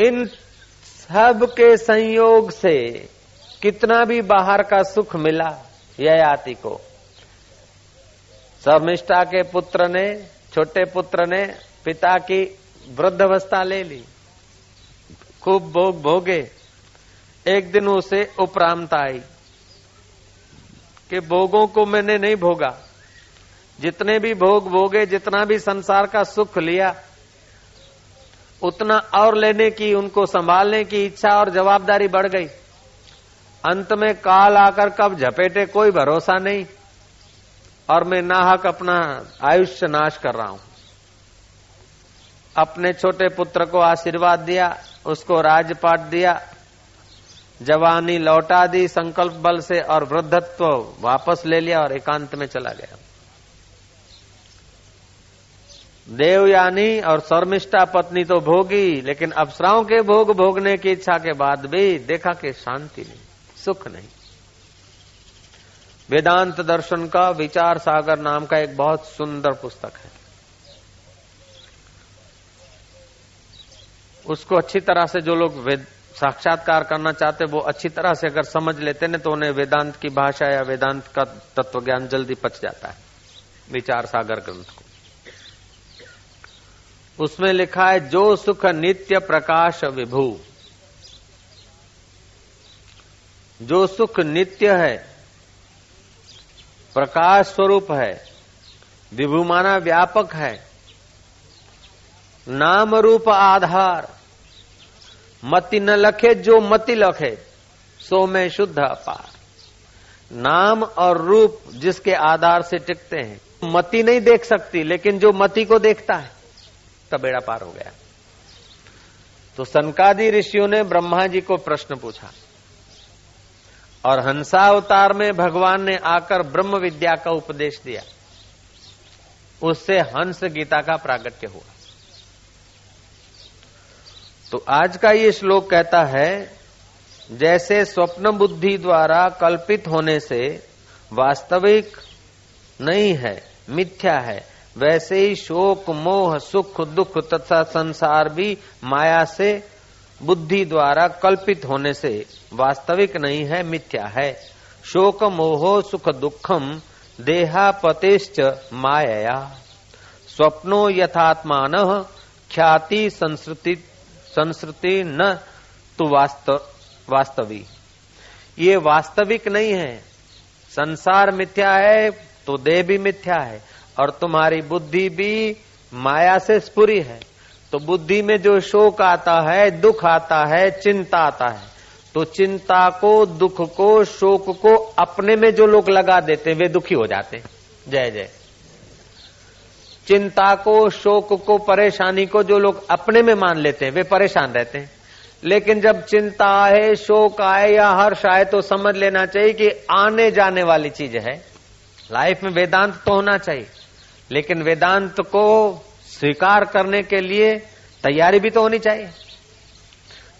इन सब के संयोग से कितना भी बाहर का सुख मिला ययाति को। शर्मिष्ठा के पुत्र ने, छोटे पुत्र ने, पिता की वृद्धावस्था ले ली। खूब भोग भोगे। एक दिन उसे उपरामता आई कि भोगों को मैंने नहीं भोगा। जितने भी भोग भोगे, जितना भी संसार का सुख लिया उतना और लेने की, उनको संभालने की इच्छा और जवाबदारी बढ़ गई। अंत में काल आकर कब झपेटे, कोई भरोसा नहीं। और मैं नाहक अपना आयुष्य नाश कर रहा हूँ। अपने छोटे पुत्र को आशीर्वाद दिया, उसको राजपाट दिया, जवानी लौटा दी, संकल्प बल से और वृद्धत्व वापस ले लिया और एकांत में चला गया। देवयानी और शर्मिष्ठा पत्नी तो भोगी, लेकिन अप्सराओं के भोग भोगने की इच्छा के बाद भी देखा कि शांति नहीं, सुख नहीं। वेदांत दर्शन का विचार सागर नाम का एक बहुत सुंदर पुस्तक है। उसको अच्छी तरह से जो लोग साक्षात्कार करना चाहते वो अच्छी तरह से अगर समझ लेते ना तो उन्हें वेदांत की भाषा या वेदांत का तत्व ज्ञान जल्दी पच जाता है। विचार सागर ग्रंथ को। उसमें लिखा है, जो सुख नित्य प्रकाश विभू। जो सुख नित्य है, प्रकाश स्वरूप है, विभू माना व्यापक है, नाम रूप आधार, मति न लखे जो मति लखे, सो में शुद्ध अपार। नाम और रूप जिसके आधार से टिकते हैं, मति नहीं देख सकती, लेकिन जो मति को देखता है तब बेड़ा पार हो गया। तो सनकादि ऋषियों ने ब्रह्मा जी को प्रश्न पूछा, और हंसावतार में भगवान ने आकर ब्रह्म विद्या का उपदेश दिया। उससे हंस गीता का प्रागट्य हुआ। तो आज का ये श्लोक कहता है, जैसे स्वप्न बुद्धि द्वारा कल्पित होने से वास्तविक नहीं है, मिथ्या है वैसे ही शोक, मोह, सुख, दुख तथा संसार भी माया से, बुद्धि द्वारा कल्पित होने से वास्तविक नहीं है, मिथ्या है। शोक, मोहो, सुख, दुखम, देहापतेश्च माया स्वप्नो यथात्मान, ख्याति संस्कृति संस्कृति न तो वास्तव। ये वास्तविक नहीं है। संसार मिथ्या है तो देह भी मिथ्या है। और तुम्हारी बुद्धि भी माया से स्पुरी है। तो बुद्धि में जो शोक आता है, दुख आता है, चिंता आता है तो चिंता को, दुख को, शोक को अपने में जो लोग लगा देते वे दुखी हो जाते जय जय। चिंता को, शोक को, परेशानी को जो लोग अपने में मान लेते हैं, वे परेशान रहते हैं। लेकिन जब चिंता आए, शोक आए या हर्ष आए तो समझ लेना चाहिए कि आने जाने वाली चीज़ है। लाइफ में वेदांत तो होना चाहिए। लेकिन वेदांत को स्वीकार करने के लिए तैयारी भी तो होनी चाहिए।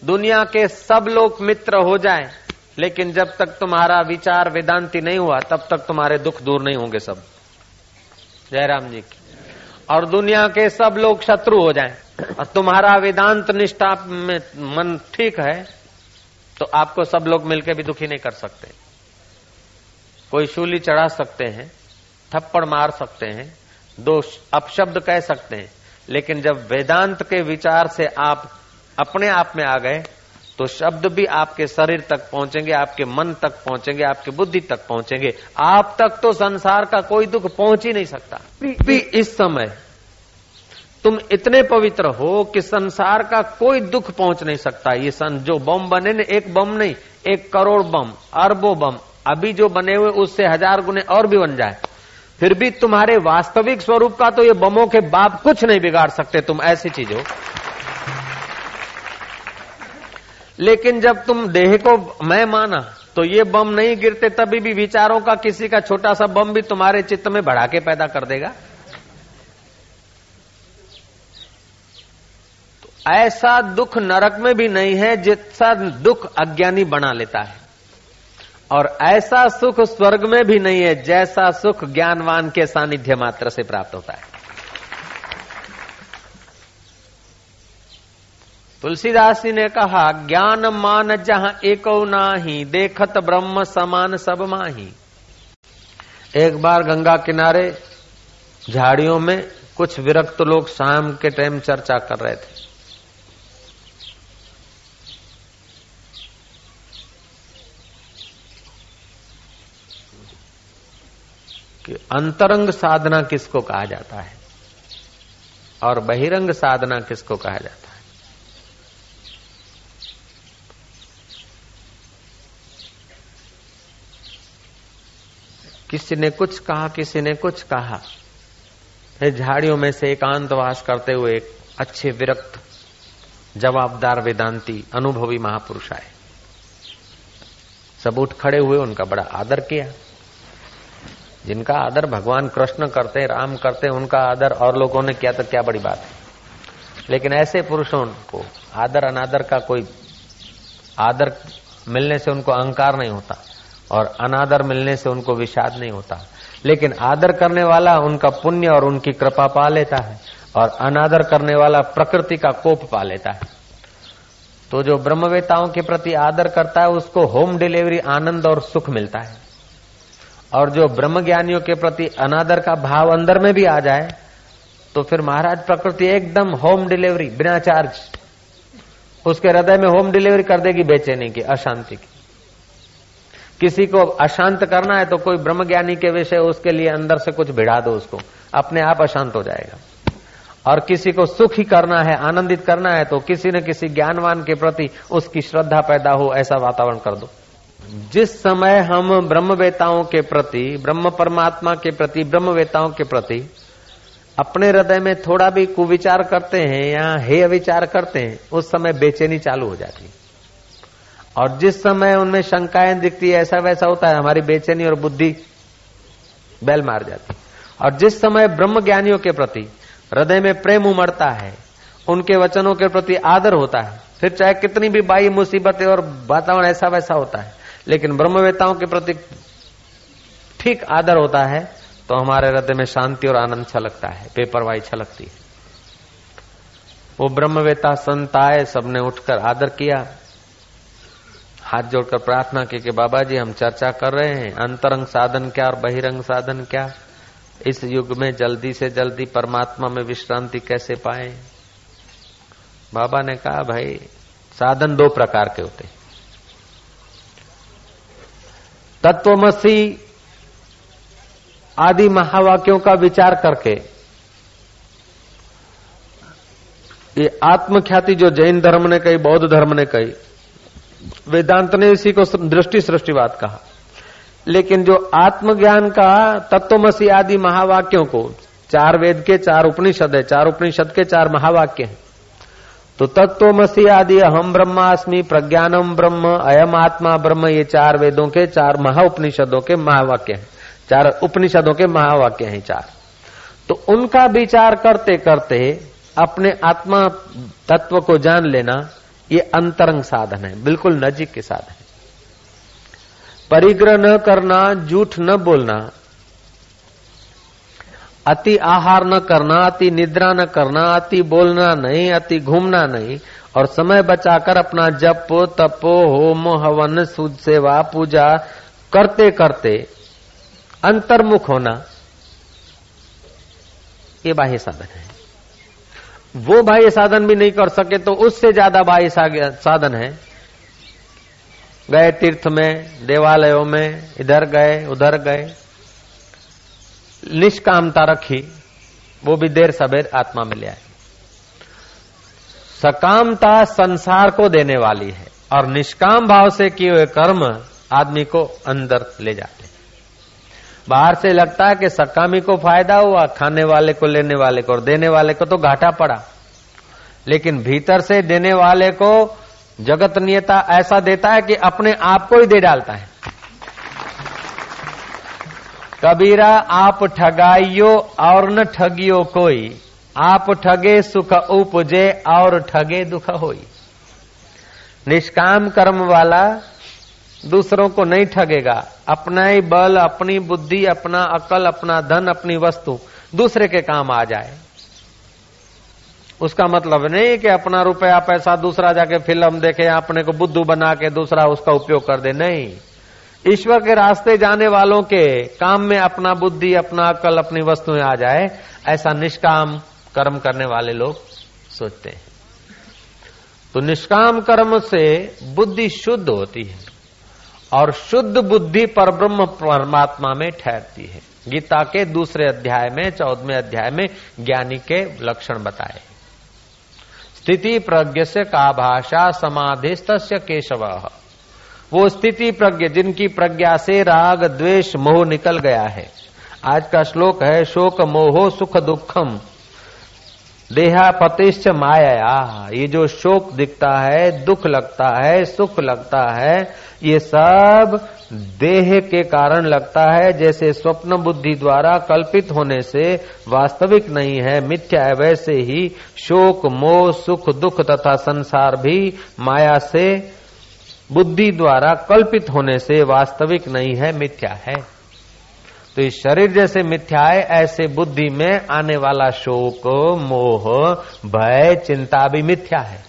दुनिया के सब लोग मित्र हो जाए, लेकिन जब तक तुम्हारा विचार वेदांति नहीं हुआ, तब तक तुम्हारे दुख दूर नहीं होंगे सब। जयराम जी की। और दुनिया के सब लोग शत्रु हो जाएँ, और तुम्हारा वेदांत निष्ठा में मन ठीक है तो आपको सब लोग मिलकर भी दुखी नहीं कर सकते। कोई शूली चढ़ा सकते हैं, थप्पड़ मार सकते हैं दो अपशब्द कह सकते हैं। लेकिन जब वेदांत के विचार से आप अपने आप में आ गए तो शब्द भी आपके शरीर तक पहुँचेंगे आपके मन तक पहुँचेंगे आपके बुद्धि तक पहुँचेंगे। आप तक तो संसार का कोई दुख पहुँच ही नहीं सकता। भी इस समय तुम इतने पवित्र हो कि संसार का कोई दुख पहुँच नहीं सकता। ये सन जो बम बने ने एक बम नहीं एक करोड़ बम अरबों बम अभी जो बने हुए उससे हज़ार गुने और भी बन जाए। फिर भी तुम्हारे वास्तविक स्वरूप का तो ये बमों के बाप कुछ नहीं बिगाड़ सकते, तुम ऐसी चीज़। हो लेकिन जब तुम देह को मैं माना तो ये बम नहीं गिरते, तभी भी विचारों का किसी का छोटा सा बम भी तुम्हारे चित्त में बढ़ा के पैदा कर देगा। तो ऐसा दुख नरक में भी नहीं है, जितना दुख अज्ञानी बना लेता है। और ऐसा सुख स्वर्ग में भी नहीं है, जैसा सुख ज्ञानवान के सानिध्य मात्र से प्राप्त होता है। तुलसीदास जी ने कहा, ज्ञान मान जहाँ एक नाही, देखत ब्रह्म समान सब माही। एक बार गंगा किनारे, झाड़ियों में कुछ विरक्त लोग शाम के टाइम चर्चा कर रहे थे। कि अंतरंग साधना किसको कहा जाता है? और बहिरंग साधना किसको कहा जाता है? किसी ने कुछ कहा, किसी ने कुछ कहा। झाड़ियों में से एकांतवास करते हुए एक अच्छे विरक्त, जवाबदार वेदांती, अनुभवी महापुरुष आए। सब उठ खड़े हुए, उनका बड़ा आदर किया। जिनका आदर भगवान कृष्ण करते, राम करते, उनका आदर और लोगों ने किया तो क्या बड़ी बात है। लेकिन ऐसे पुरुषों को आदर अनादर का कोई आदर मिलने से उनको अहंकार नहीं होता और अनादर मिलने से उनको विषाद नहीं होता। लेकिन आदर करने वाला उनका पुण्य और उनकी कृपा पा लेता है और अनादर करने वाला प्रकृति का कोप पा लेता है। तो जो ब्रह्मवेताओं के प्रति आदर करता है, उसको होम डिलीवरी आनंद और सुख मिलता है। और जो ब्रह्म ज्ञानियों के प्रति अनादर का भाव अंदर में भी आ जाए तो फिर महाराज प्रकृति एकदम होम डिलीवरी बिना चार्ज उसके हृदय में होम डिलीवरी कर देगी बेचैनी की, अशांति की। किसी को अशांत करना है तो कोई ब्रह्म ज्ञानी के विषय उसके लिए अंदर से कुछ भिड़ा दो उसको, अपने आप अशांत हो जाएगा। और किसी को सुखी करना है, आनंदित करना है तो किसी न किसी ज्ञानवान के प्रति उसकी श्रद्धा पैदा हो, ऐसा वातावरण कर दो। जिस समय हम ब्रह्मवेताओं के प्रति, ब्रह्म परमात्मा के प्रति, ब्रह्मवेताओं के प्रति अपने हृदय में थोड़ा भी कुविचार करते हैं या हे विचार करते हैं, उस समय बेचैनी चालू हो जाती और जिस समय उनमें शंकाएँ दिखती है, ऐसा वैसा होता है, हमारी बेचैनी और बुद्धि बैल मार जाती और जिस समय ब्रह्म ज्ञानियों के प्रति हृदय में प्रेम उमड़ता है, उनके वचनों के प्रति आदर होता है, फिर चाहे कितनी भी बाई मुसीबतें और वातावरण ऐसा वैसा होता है लेकिन ब्रह्मवेताओं के प्रति ठीक आदर होता है तो हमारे हृदय में शांति और आनंद छलकता है, बेपरवाही छलकती है। वो ब्रह्मवेता संत आए, सबने उठकर आदर किया। हाथ जोड़कर प्रार्थना की कि बाबा जी हम चर्चा कर रहे हैं, अंतरंग साधन क्या और बहिरंग साधन क्या? इस युग में जल्दी से जल्दी परमात्मा में विश्रांति कैसे पाए? बाबा ने कहा, भाई, साधन दो प्रकार के होते तत्वमसी आदि महावाक्यों का विचार करके ये आत्मख्याति जो जैन धर्म ने कही, बौद्ध धर्म ने कही, वेदांत ने इसी को दृष्टि सृष्टिवाद कहा। लेकिन जो आत्मज्ञान का तत्वमसी आदि महावाक्यों को, चार वेद के चार उपनिषद है, चार उपनिषद के चार महावाक्य हैं तो तत्वमसी आदि हम ब्रह्मास्मि प्रज्ञानम ब्रह्म अयम आत्मा ब्रह्म, ये चार वेदों के, चार महा उपनिषदों के महावाक्य हैं। चार उपनिषदों के महावाक्य हैं चार। तो उनका विचार करते करते अपने आत्मा तत्व को जान लेना, ये अंतरंग साधन है, बिल्कुल नजीक के साधन है। परिग्रह न करना, झूठ न बोलना अति आहार न करना, अति निद्रा न करना, अति बोलना नहीं, अति घूमना नहीं, और समय बचाकर अपना जप, तपो, होम, हवन, सूद सेवा, पूजा करते करते अंतर्मुख होना, ये बाह्य साधन है। वो बाह्य साधन भी नहीं कर सके तो उससे ज़्यादा बाह्य साधन है। गए तीर्थ में, देवालयों में, इधर गए, उधर गए निष्कामता रखी, वो भी देर सबेर आत्मा में ले आई सकामता संसार को देने वाली है और निष्काम भाव से किए हुए कर्म आदमी को अंदर ले जाते हैं। बाहर से लगता है कि सकामी को फ़ायदा हुआ, खाने वाले को, लेने वाले को और देने वाले को तो घाटा पड़ा। लेकिन भीतर से देने वाले को जगत नियता ऐसा देता है कि अपने आप को ही दे डालता है। कबीरा, आप ठगाइयो और न ठगियो कोई। आप ठगे सुख उपजे और ठगे दुख होई। निष्काम कर्म वाला दूसरों को नहीं ठगेगा। अपना ही बल, अपनी बुद्धि, अपना अकल, अपना धन, अपनी वस्तु दूसरे के काम आ जाए। उसका मतलब नहीं कि अपना रुपया पैसा दूसरा जाके फ़िल्म देखे, अपने को बुद्धू बना के दूसरा उसका उपयोग कर दे। नहीं। ईश्वर के रास्ते जाने वालों के काम में अपना बुद्धि, अपना अकल, अपनी वस्तुएँ आ जाए, ऐसा निष्काम कर्म करने वाले लोग सोचते हैं। तो निष्काम कर्म से बुद्धि शुद्ध होती है और शुद्ध बुद्धि पर ब्रह्म परमात्मा में ठहरती है। गीता के दूसरे अध्याय में, चौदहवें अध्याय में ज्ञानी के लक्षण बताए स्थिति प्रज्ञ से का भाषा समाधिस्त केशव। वो स्थिति प्रज्ञ, जिनकी प्रज्ञा से राग, द्वेष, मोह निकल गया है। आज का श्लोक है, शोक, मोहो, सुख, दुखम। देहा पतिश्च माया ये जो शोक दिखता है, दुख लगता है, सुख लगता है, ये सब देह के कारण लगता है, जैसे स्वप्न बुद्धि द्वारा कल्पित होने से वास्तविक नहीं है, मिथ्या है, वैसे ही शोक, मोह, सुख, दुख तथा संसार भी माया से बुद्धि द्वारा कल्पित होने से वास्तविक नहीं है, मिथ्या है। तो इस शरीर जैसे मिथ्या है, ऐसे बुद्धि में आने वाला शोक, मोह, भय, चिंता भी मिथ्या है।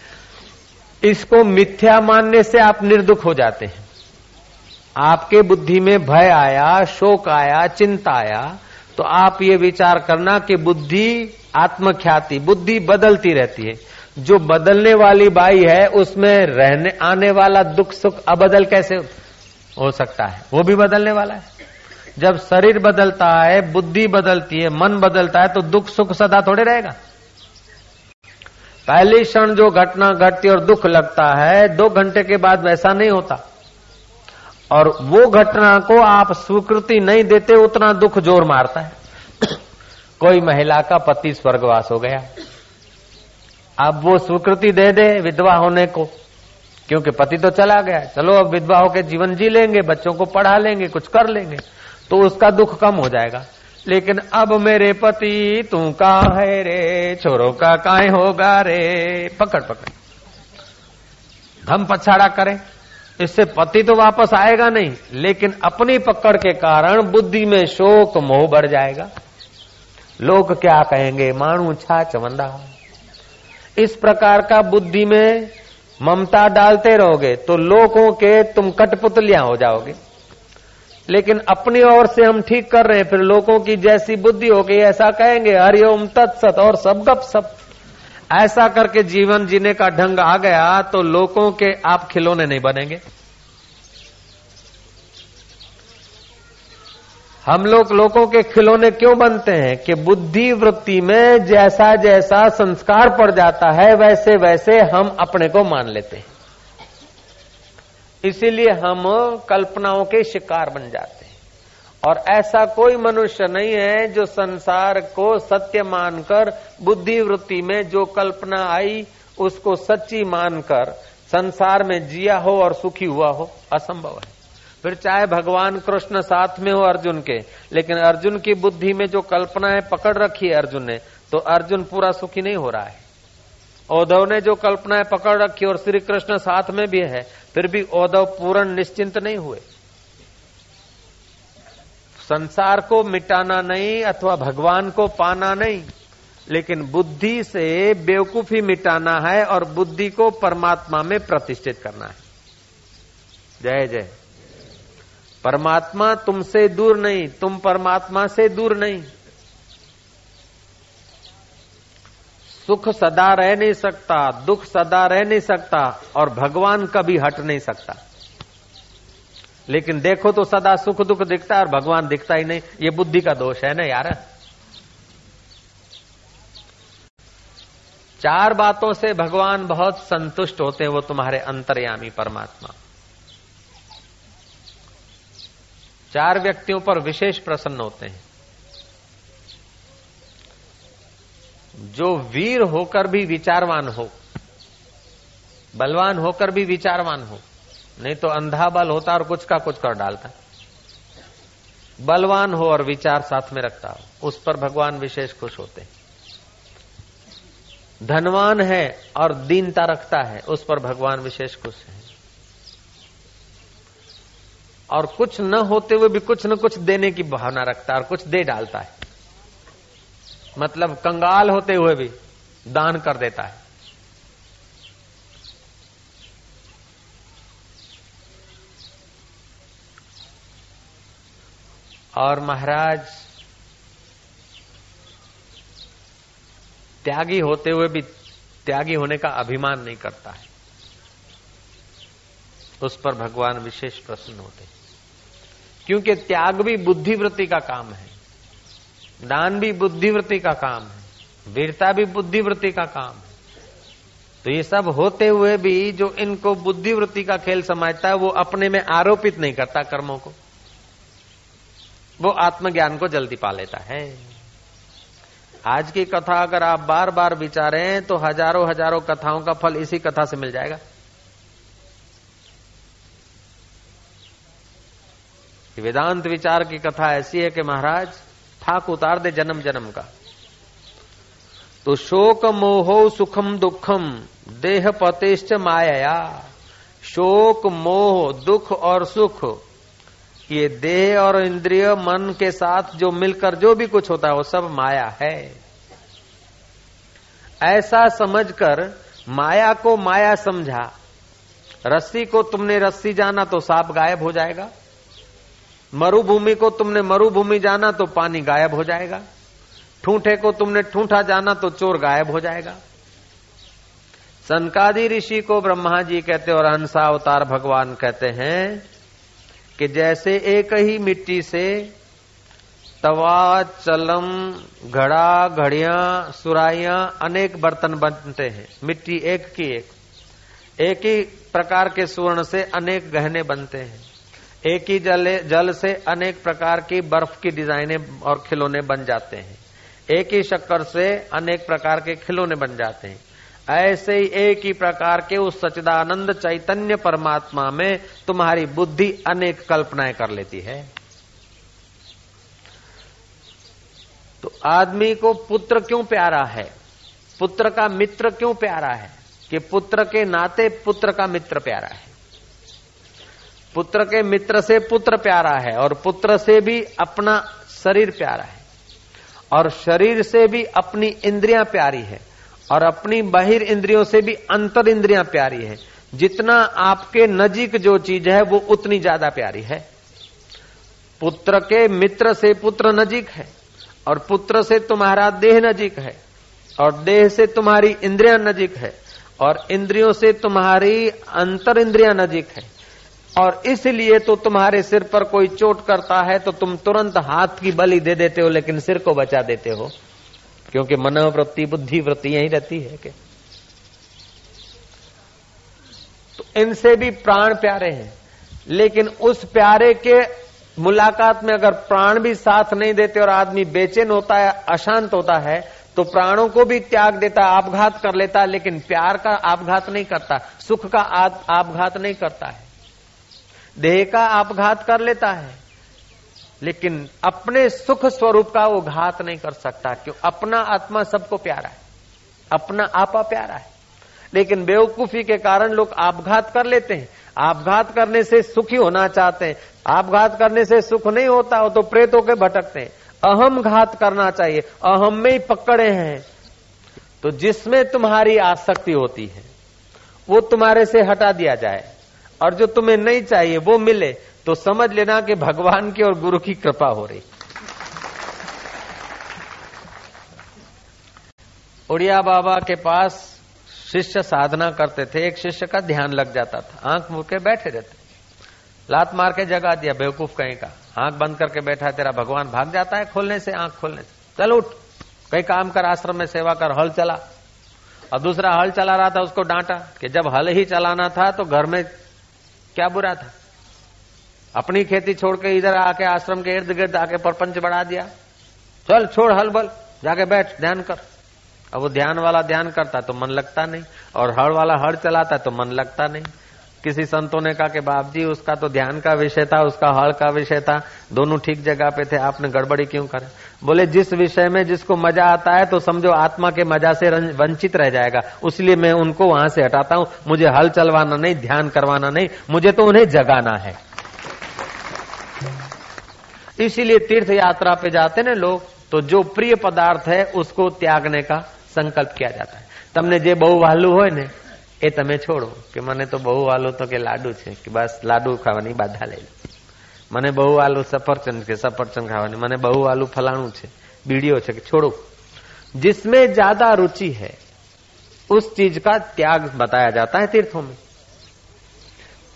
इसको मिथ्या मानने से आप निर्दुख हो जाते हैं। आपके बुद्धि में भय आया, शोक आया, चिंता आया तो आप ये विचार करना कि बुद्धि आत्मख्याति, बुद्धि बदलती रहती है। जो बदलने वाली बाई है, उसमें रहने, आने वाला दुख, सुख, अबदल कैसे हो सकता है? वो भी बदलने वाला है। जब शरीर बदलता है, बुद्धि बदलती है, मन बदलता है तो दुख, सुख सदा थोड़े रहेगा। पहली क्षण जो घटना घटती और दुख लगता है, दो घंटे के बाद वैसा नहीं होता। और वो घटना को आप स्वीकृति नहीं देते, उतना दुख ज़ोर मारता है। कोई महिला का पति स्वर्गवास हो गया। अब वो स्वीकृति दे दे विधवा होने को। क्योंकि पति तो चला गया। चलो, अब विधवा होकर जीवन जी लेंगे, बच्चों को पढ़ा लेंगे, कुछ कर लेंगे तो उसका दुख कम हो जाएगा। लेकिन अब मेरे पति, तू का है रे? छोरों का काय होगा रे? पकड़ पकड़। हम पछाड़ा करें। इससे पति तो वापस आएगा नहीं, लेकिन अपनी पकड़ के कारण बुद्धि में शोक, मोह बढ़ जाएगा। लोग क्या कहेंगे? मानू छा चवंदा। इस प्रकार का बुद्धि में ममता डालते रहोगे तो लोगों के तुम कटपुतलियाँ हो जाओगे। लेकिन अपनी ओर से हम ठीक कर रहे हैं, फिर लोगों की जैसी बुद्धि हो गई ऐसा कहेंगे, हरिओम तत्सत और सब गप सब ऐसा करके जीवन जीने का ढंग आ गया तो लोगों के आप खिलौने नहीं बनेंगे। हम लोग लोगों के खिलौने क्यों बनते हैं? कि बुद्धि वृत्ति में जैसा जैसा संस्कार पड़ जाता है वैसे वैसे हम अपने को मान लेते हैं। इसीलिए हम कल्पनाओं के शिकार बन जाते हैं। और ऐसा कोई मनुष्य नहीं है जो संसार को सत्य मानकर बुद्धि वृत्ति में जो कल्पना आई, उसको सच्ची मानकर संसार में जिया हो और सुखी हुआ हो। असंभव है। फिर चाहे भगवान कृष्ण साथ में हो अर्जुन के, लेकिन अर्जुन की बुद्धि में जो कल्पना है पकड़ रखी है अर्जुन ने तो अर्जुन पूरा सुखी नहीं हो रहा है। औधव ने जो कल्पनाएँ पकड़ रखी और श्री कृष्ण साथ में भी है, फिर भी औधव पूर्ण निश्चिंत नहीं हुए। संसार को मिटाना नहीं अथवा भगवान को पाना नहीं, लेकिन बुद्धि से बेवकूफ़ी मिटाना है और बुद्धि को परमात्मा में प्रतिष्ठित करना है। जय जय। परमात्मा तुमसे दूर नहीं, तुम परमात्मा से दूर नहीं। सुख सदा रह नहीं सकता, दुख सदा रह नहीं सकता, और भगवान कभी हट नहीं सकता। लेकिन देखो तो सदा सुख दुख दिखता है और भगवान दिखता ही नहीं। ये बुद्धि का दोष है ना यार? चार बातों से भगवान बहुत संतुष्ट होते हैं, वो तुम्हारे अंतर्यामी परमात्मा। चार व्यक्तियों पर विशेष प्रसन्न होते हैं। जो वीर होकर भी विचारवान हो, बलवान होकर भी विचारवान हो, नहीं तो अंधा बल होता और कुछ का कुछ कर डालता। बलवान हो और विचार साथ में रखता हो, उस पर भगवान विशेष खुश होते हैं। धनवान है और दीनता रखता है, उस पर भगवान विशेष खुश है। और कुछ न होते हुए भी कुछ न कुछ देने की भावना रखता है और कुछ दे डालता है। मतलब कंगाल होते हुए भी दान कर देता है। और महाराज, त्यागी होते हुए भी त्यागी होने का अभिमान नहीं करता है। उस पर भगवान विशेष प्रसन्न होते क्योंकि त्याग भी बुद्धिवृत्ति का काम है। दान भी बुद्धिवृत्ति का काम है। वीरता भी बुद्धिवृत्ति का काम है। तो ये सब होते हुए भी जो इनको बुद्धिवृत्ति का खेल समझता है, वो अपने में आरोपित नहीं करता कर्मों को। वो आत्मज्ञान को जल्दी पा लेता है। आज की कथा अगर आप बार बार विचारें तो हज़ारों हज़ारों कथाओं का फल इसी कथा से मिल जाएगा। वेदांत विचार की कथा ऐसी है कि महाराज ठाक उतार दे जन्म जन्म का। तो शोक मोहो सुखम दुखम, देह पतेश्च माया शोक मोह, दुख और सुख, ये देह और इंद्रिय मन के साथ जो मिलकर जो भी कुछ होता है, वो सब माया है। ऐसा समझकर माया को माया समझा। रस्सी को तुमने रस्सी जाना तो सांप गायब हो जाएगा। मरुभूमि को तुमने मरुभूमि जाना तो पानी गायब हो जाएगा। ठूठे को तुमने ठूठा जाना तो चोर गायब हो जाएगा। सनकादि ऋषि को ब्रह्मा जी कहते और हंसा अवतार भगवान कहते हैं कि जैसे एक ही मिट्टी से तवा, चलम, घड़ा, घड़िया, सुराइया अनेक बर्तन बनते हैं। मिट्टी एक की एक। एक ही प्रकार के सुवर्ण से अनेक गहने बनते हैं। एक ही जल जल से अनेक प्रकार की बर्फ़ की डिजाइने और खिलौने बन जाते हैं। एक ही शक्कर से अनेक प्रकार के खिलौने बन जाते हैं। ऐसे ही एक ही प्रकार के उस सचिदानंद चैतन्य परमात्मा में तुम्हारी बुद्धि अनेक कल्पनाएँ कर लेती है। तो आदमी को पुत्र क्यों प्यारा है? पुत्र का मित्र क्यों प्यारा है? कि पुत्र के नाते पुत्र का मित्र प्यारा है। पुत्र के मित्र से पुत्र प्यारा है और पुत्र से भी अपना शरीर प्यारा है और शरीर से भी अपनी इंद्रियाँ प्यारी है और अपनी बाहिर इंद्रियों से भी अंतर इंद्रियाँ प्यारी है। जितना आपके नजीक जो चीज़ है, वो उतनी ज़्यादा प्यारी है। पुत्र के मित्र से पुत्र नजीक है और पुत्र से तुम्हारा देह नजीक है और देह से तुम्हारी इंद्रिया नजीक है और इंद्रियों से तुम्हारी अंतर इंद्रिया नजीक है। और इसलिए तो तुम्हारे सिर पर कोई चोट करता है तो तुम तुरंत हाथ की बलि दे देते हो, लेकिन सिर को बचा देते हो। क्योंकि मनोवृत्ति बुद्धि वृत्ति यही रहती है कि। तो इनसे भी प्राण प्यारे हैं। लेकिन उस प्यारे के मुलाकात में अगर प्राण भी साथ नहीं देते और आदमी बेचैन होता है, अशांत होता है तो प्राणों को भी त्याग देता है आपघात कर लेता, लेकिन प्यार का आपघात नहीं करता, सुख का आपघात नहीं करता है। देह का आपघात कर लेता है। लेकिन अपने सुख स्वरूप का वो घात नहीं कर सकता, क्यों? अपना आत्मा सबको प्यारा है। अपना आपा प्यारा है। लेकिन बेवकूफ़ी के कारण लोग आपघात कर लेते हैं। आपघात करने से सुखी होना चाहते हैं। आपघात करने से सुख नहीं होता हो तो प्रेतों के भटकते हैं। अहम घात करना चाहिए। अहम में ही पकड़े हैं। तो जिसमें तुम्हारी आसक्ति होती है, वो तुम्हारे से हटा दिया जाए। और जो तुम्हें नहीं चाहिए, वो मिले तो समझ लेना कि भगवान की और गुरु की कृपा हो रही। उड़िया बाबा के पास शिष्य साधना करते थे, एक शिष्य का ध्यान लग जाता था। आँख मुड़ के बैठे रहते। लात मार के जगा दिया, बेवकूफ़ कहीं का। आँख बंद करके बैठा है, तेरा भगवान भाग जाता है खोलने से, आँख खोलने से। चल उठ। कहीं काम कर, आश्रम में सेवा कर, हल चला। और दूसरा हल चला रहा था, उसको डांटा कि जब हल ही चलाना था तो घर में क्या बुरा था? अपनी खेती छोड़ के इधर आके आश्रम के इर्द गिर्द आके परपंच बढ़ा दिया। चल छोड़ हल बल, जाके बैठ, ध्यान कर। अब वो ध्यान वाला ध्यान करता तो मन लगता नहीं, और हड़ वाला हड़ चलाता तो मन लगता नहीं। किसी संतों ने कहा कि बाप जी उसका तो ध्यान का विषय था उसका हड़ का विषय था दोनों ठीक जगह पे थे आपने गड़बड़ी क्यों करे बोले जिस विषय में जिसको मजा आता है तो समझो आत्मा के मजा से वंचित रह जाएगा उसलिए मैं उनको वहां से हटाता हूं मुझे हल चलवाना नहीं ध्यान करवाना नहीं मुझे तो उन्हें जगाना है इसीलिए तीर्थ यात्रा पे जाते ना लोग तो जो प्रिय पदार्थ है उसको त्यागने का સંકલ્પ किया जाता है તમને જે બહુ વાલું હોય ને એ તમે છોડો કે મને તો બહુ વાલું તો કે લાડુ છે કે બસ લાડુ ખાવાની બાધા લઈ લો મને બહુ વાલું સફરચંદ કે સફરચંદ ખાવાની મને બહુ વાલું ફલાણું છે બીડીઓ છે કે छोड़ो जिसमें ज्यादा रुचि है उस चीज का त्याग बताया जाता है तीर्थों में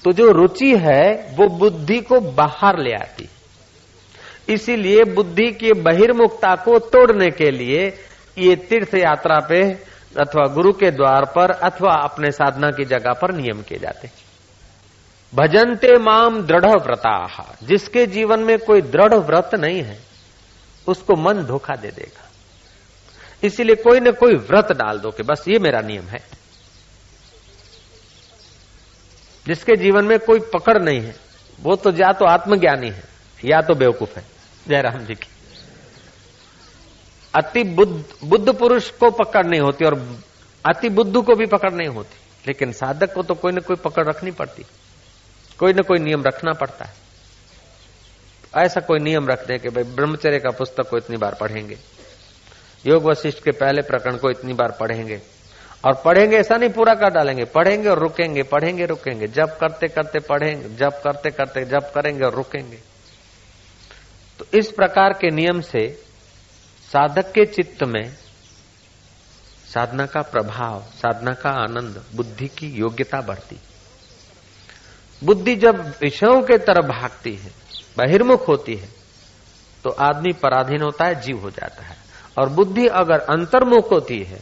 तो जो रुचि है वो बुद्धि को बाहर ले आती इसीलिए बुद्धि की बहिर्मुखता को तोड़ने के लिए ये तीर्थ यात्रा पे अथवा गुरु के द्वार पर अथवा अपने साधना की जगह पर नियम किए जाते भजनते माम दृढ़ व्रता, जिसके जीवन में कोई दृढ़ व्रत नहीं है, उसको मन धोखा दे देगा। इसीलिए कोई न कोई व्रत डाल दो कि बस ये मेरा नियम है। जिसके जीवन में कोई पकड़ नहीं है, वो तो या तो आत्मज्ञानी है, या तो बेवकूफ़ है। जयराम जी की। अति बुद्ध बुद्ध पुरुष को पकड़ नहीं होती और अति बुद्धू को भी पकड़ नहीं होती। लेकिन साधक को तो कोई न कोई पकड़ रखनी पड़ती। कोई न कोई नियम रखना पड़ता है। ऐसा कोई नियम रख दे कि भाई ब्रह्मचर्य का पुस्तक को इतनी बार पढ़ेंगे। योग वशिष्ठ के पहले प्रकरण को इतनी बार पढ़ेंगे। और पढ़ेंगे ऐसा नहीं पूरा कर डालेंगे। पढ़ेंगे और रुकेंगे, पढ़ेंगे, रुकेंगे। जब करते करते पढ़ेंगे, जब करते करते, जब करेंगे और रुकेंगे। तो इस प्रकार के नियम से साधक के चित्त में साधना का प्रभाव, साधना का आनंद, बुद्धि की योग्यता बढ़ती। बुद्धि जब विषयों के तरफ़ भागती है, बहिर्मुख होती है तो आदमी पराधीन होता है, जीव हो जाता है। और बुद्धि अगर अंतर्मुख होती है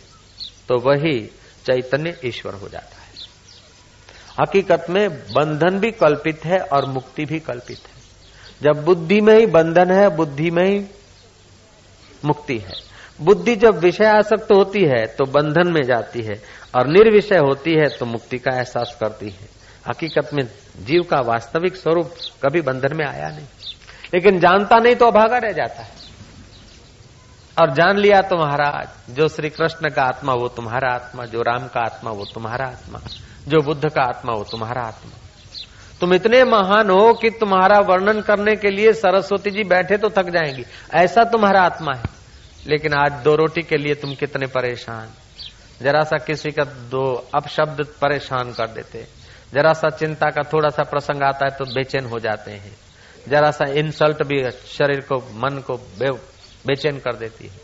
तो वही चैतन्य ईश्वर हो जाता है। हकीकत में बंधन भी कल्पित है और मुक्ति भी कल्पित है। जब बुद्धि में ही बंधन है, बुद्धि में ही मुक्ति है। बुद्धि जब विषय आसक्त होती है तो बंधन में जाती है और निर्विषय होती है तो मुक्ति का एहसास करती है। हकीकत में जीव का वास्तविक स्वरूप कभी बंधन में आया नहीं। लेकिन जानता नहीं तो अभागा रह जाता है। और जान लिया तो महाराज जो श्री कृष्ण का आत्मा, वो तुम्हारा आत्मा, जो राम का आत्मा, वो तुम्हारा आत्मा, जो बुद्ध का आत्मा, वो तुम्हारा आत्मा। तुम इतने महान हो कि तुम्हारा वर्णन करने के लिए सरस्वती जी बैठे तो थक जाएँगी। ऐसा तुम्हारा आत्मा है। लेकिन आज दो रोटी के लिए तुम कितने परेशान। जरा सा किसी का दो अपशब्द परेशान कर देते। जरा सा चिंता का थोड़ा सा प्रसंग आता है तो बेचैन हो जाते हैं। जरा सा इंसल्ट भी शरीर को, मन को बेचैन कर देती है।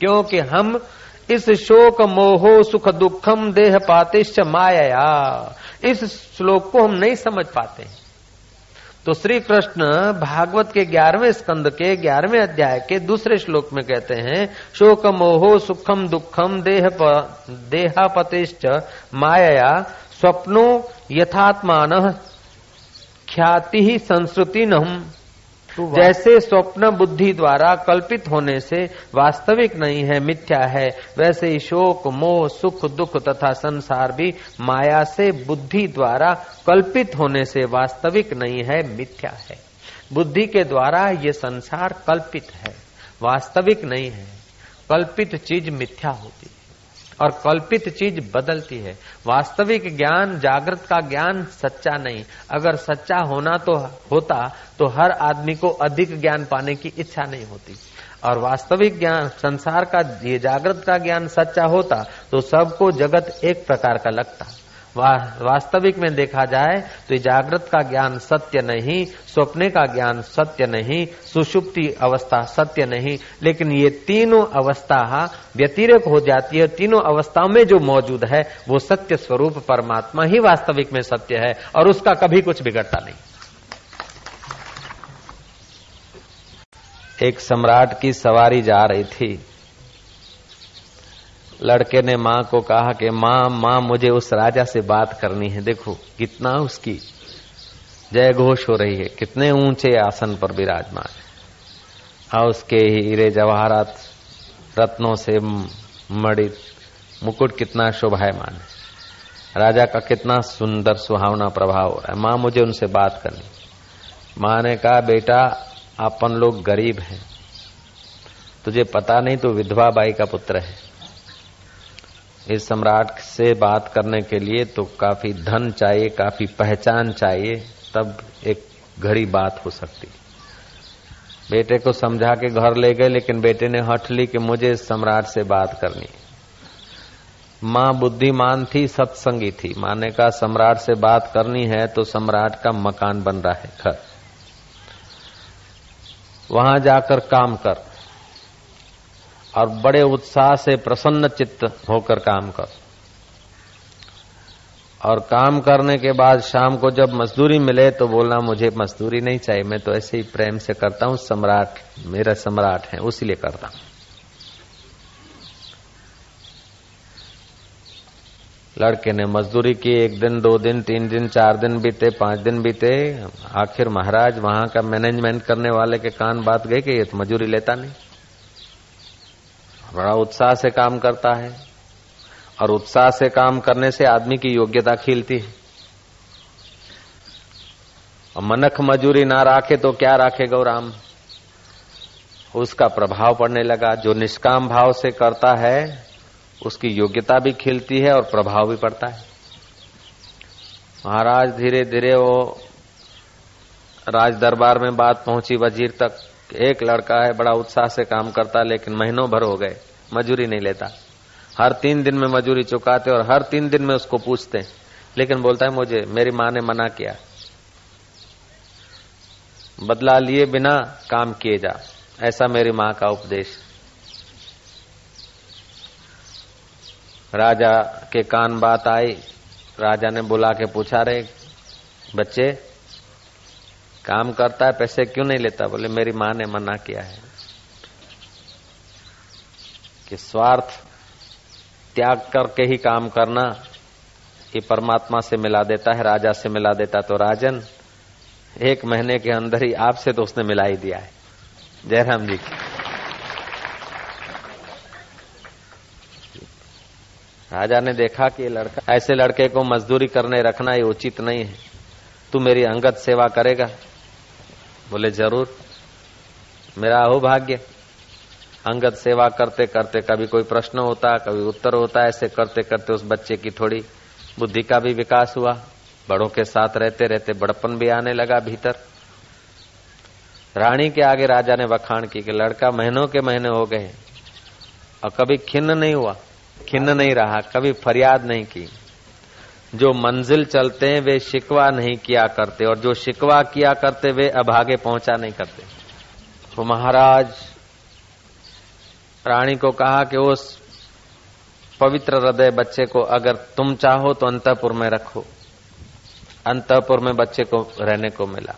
क्योंकि हम इस शोक मोहो सुख दुखम देह पातिश्च माया इस श्लोक को हम नहीं समझ पाते। तो श्री कृष्ण भागवत के ग्यारहवें स्कंद के ग्यारहवें अध्याय के दूसरे श्लोक में कहते हैं, शोक मोहो सुखम दुखम देह देहापतिश्च माया स्वप्नो यथात्मान ख्याति संस्कृति नम जैसे स्वप्न बुद्धि द्वारा कल्पित होने से वास्तविक नहीं है, मिथ्या है, वैसे ही शोक, मोह, सुख, दुख तथा संसार भी माया से बुद्धि द्वारा कल्पित होने से वास्तविक नहीं है, मिथ्या है। बुद्धि के द्वारा ये संसार कल्पित है, वास्तविक नहीं है। कल्पित चीज़ मिथ्या होती। और कल्पित चीज़ बदलती है। वास्तविक ज्ञान, जागृत का ज्ञान सच्चा नहीं। अगर सच्चा होना तो होता तो हर आदमी को अधिक ज्ञान पाने की इच्छा नहीं होती। और वास्तविक ज्ञान, संसार का, ये जागृत का ज्ञान सच्चा होता तो सबको जगत एक प्रकार का लगता। वा, वास्तविक में देखा जाए तो जागृत का ज्ञान सत्य नहीं स्वप्ने का ज्ञान सत्य नहीं सुषुप्ति अवस्था सत्य नहीं। लेकिन ये तीनों अवस्था व्यतिरेक हो जाती है। तीनों अवस्थाओं में जो मौजूद है वो सत्य स्वरूप परमात्मा ही वास्तविक में सत्य है और उसका कभी कुछ बिगड़ता नहीं। एक सम्राट की सवारी जा रही थी। लड़के ने माँ को कहा कि, माँ माँ, मुझे उस राजा से बात करनी है। देखो, कितना उसकी जय घोष हो रही है। कितने ऊँचे आसन पर विराजमान है। हाँ उसके हीरे, जवाहरात रत्नों से मड़ित। मुकुट कितना शोभायमान है। राजा का कितना सुंदर सुहावना प्रभाव हो रहा है। माँ, मुझे उनसे बात करनी माँ ने कहा, बेटा अपन लोग गरीब हैं। तुझे पता नहीं तो विधवा बाई का पुत्र है। इस सम्राट से बात करने के लिए तो काफ़ी धन चाहिए, काफ़ी पहचान चाहिए, तब एक घड़ी बात हो सकती। बेटे को समझा के घर ले गए, लेकिन बेटे ने हट ली कि मुझे इस सम्राट से बात करनी माँ बुद्धिमान थी, सत्संगी थी। माँ ने कहा, सम्राट से बात करनी है तो सम्राट का मकान बन रहा है, घर। वहाँ जाकर काम कर। और बड़े उत्साह से प्रसन्न चित्त होकर काम कर। और काम करने के बाद शाम को जब मजदूरी मिले तो बोलना, मुझे मजदूरी नहीं चाहिए, मैं तो ऐसे ही प्रेम से करता हूँ, सम्राट, मेरा सम्राट है, उसी लिए करता हूँ। लड़के ने मजदूरी की, एक दिन, दो दिन, तीन दिन, चार दिन बीते, पाँच दिन बीते, आखिर महाराज, वहाँ का मैनेजमेंट करने वाले के कान बात गए कि ये तो मजदूरी लेता नहीं। बड़ा उत्साह से काम करता है और उत्साह से काम करने से आदमी की योग्यता खिलती है। और मनख मजूरी ना राखे तो क्या राखे गौराम? उसका प्रभाव पड़ने लगा। जो निष्काम भाव से करता है, उसकी योग्यता भी खिलती है और प्रभाव भी पड़ता है। महाराज धीरे धीरे वो राज दरबार में बात पहुँची वज़ीर तक। एक लड़का है, बड़ा उत्साह से काम करता, लेकिन महीनों भर हो गए, मजूरी नहीं लेता। हर तीन दिन में मजूरी चुकाते और हर तीन दिन में उसको पूछते, लेकिन बोलता है, मुझे, मेरी माँ ने मना किया। बदला लिए बिना काम किए जा। ऐसा मेरी माँ का उपदेश। राजा के कान बात आई। राजा ने बुला के पूछा रहे बच्चे काम करता है, पैसे क्यों नहीं लेता? बोले, मेरी माँ ने मना किया है कि स्वार्थ त्याग करके ही काम करना ये परमात्मा से मिला देता है, राजा से मिला देता तो राजन एक महीने के अंदर ही आपसे तो उसने मिला ही दिया है। जयराम जी राजा ने देखा कि लड़का, ऐसे लड़के को मजदूरी करने रखना ये उचित नहीं है। तू मेरी अंगत सेवा करेगा। बोले, ज़रूर। मेरा अहो भाग्य अंगत सेवा करते करते कभी कोई प्रश्न होता, कभी उत्तर होता, ऐसे करते करते उस बच्चे की थोड़ी बुद्धि का भी विकास हुआ। बड़ों के साथ रहते रहते बड़पन भी आने लगा भीतर। रानी के आगे राजा ने बखान की कि लड़का महीनों के महीने हो गए और कभी खिन्न नहीं हुआ, खिन्न नहीं रहा, कभी फरियाद नहीं की। जो मंजिल चलते हैं, वे शिकवा नहीं किया करते, और जो शिकवा किया करते, वे अभागे पहुँचा नहीं करते। तो महाराज रानी को कहा कि उस पवित्र हृदय बच्चे को अगर तुम चाहो तो अंतपुर में रखो। अंतपुर में बच्चे को रहने को मिला।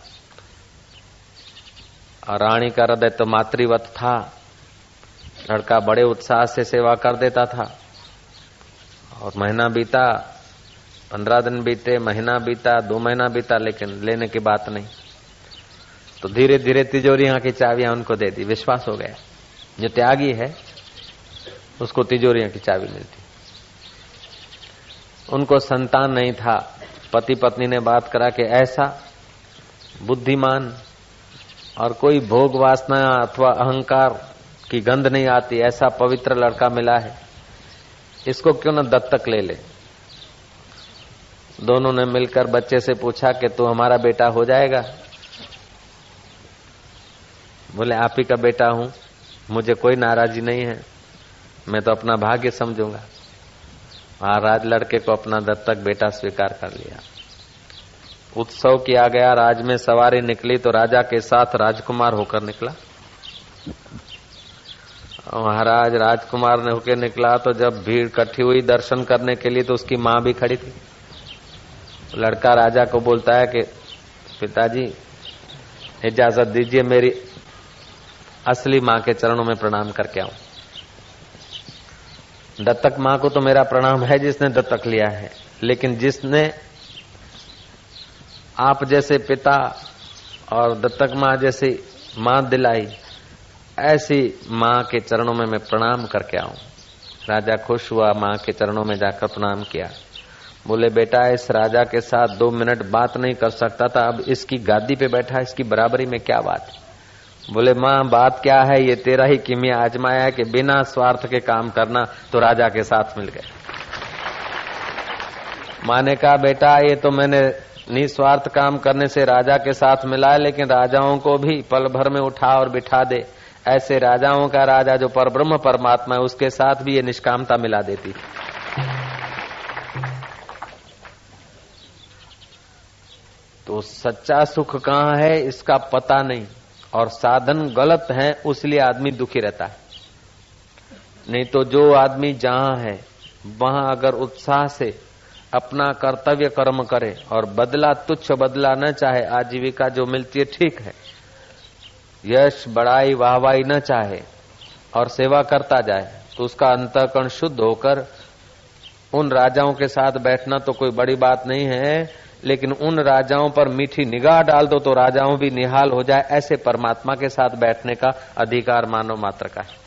और रानी का हृदय तो मातृवत था। लड़का बड़े उत्साह से सेवा कर देता था। और महीना बीता पंद्रह दिन बीते, महीना बीता, दो महीना बीता, लेकिन लेने की बात नहीं। तो धीरे धीरे तिजोरियाँ की चाबियाँ उनको दे दी, विश्वास हो गया। जो त्यागी है, उसको तिजोरियों की चाबी मिलती। उनको संतान नहीं था। पति पत्नी ने बात करा कि ऐसा बुद्धिमान और कोई भोग वासना अथवा अहंकार की गंध नहीं आती, ऐसा पवित्र लड़का मिला है। इसको क्यों न दत्तक ले ले? दोनों ने मिलकर बच्चे से पूछा कि तू हमारा बेटा हो जाएगा? बोले, आप ही का बेटा हूँ, मुझे कोई नाराजी नहीं है, मैं तो अपना भाग्य समझूँगा। महाराज लड़के को अपना दत्तक बेटा स्वीकार कर लिया। उत्सव किया गया, राज में सवारी निकली तो राजा के साथ राजकुमार होकर निकला। महाराज राजकुमार ने होकर निकला तो जब भीड़ इकट्ठी हुई दर्शन करने के लिए तो उसकी माँ भी खड़ी थी। लड़का राजा को बोलता है कि, पिताजी, इजाज़त दीजिए मेरी असली माँ के चरणों में प्रणाम करके आऊँ। दत्तक माँ को तो मेरा प्रणाम है जिसने दत्तक लिया है, लेकिन जिसने आप जैसे पिता और दत्तक माँ जैसी माँ दिलाई, ऐसी माँ के चरणों में मैं प्रणाम करके आऊँ। राजा खुश हुआ माँ के चरणों में जाकर प्रणाम किया। बोले, बेटा, इस राजा के साथ दो मिनट बात नहीं कर सकता था, अब इसकी गादी पे बैठा, इसकी बराबरी में क्या बात? बोले, माँ, बात क्या है? ये तेरा ही किमिया आजमाया कि बिना स्वार्थ के काम करना तो राजा के साथ मिल गए. माँ ने कहा, बेटा, ये तो मैंने निस्वार्थ काम करने से राजा के साथ मिला है, लेकिन राजाओं को भी पल भर में उठा और बिठा दे। ऐसे राजाओं का राजा जो पर ब्रह्म परमात्मा है, उसके साथ भी ये निष्कामता मिला देती। तो सच्चा सुख कहाँ है, इसका पता नहीं। और साधन गलत है, उसलिए आदमी दुखी रहता है। नहीं तो जो आदमी जहाँ है, वहाँ अगर उत्साह से अपना कर्तव्य कर्म करे और बदला, तुच्छ बदला न चाहे, आजीविका जो मिलती है, ठीक है। यश, बड़ाई वाहवाई न चाहे और सेवा करता जाए तो उसका अंतकरण शुद्ध होकर उन राजाओं के साथ बैठना तो कोई बड़ी बात नहीं है। लेकिन उन राजाओं पर मीठी निगाह डाल दो तो राजाओं भी निहाल हो जाए ऐसे परमात्मा के साथ बैठने का अधिकार मानव मात्र का है।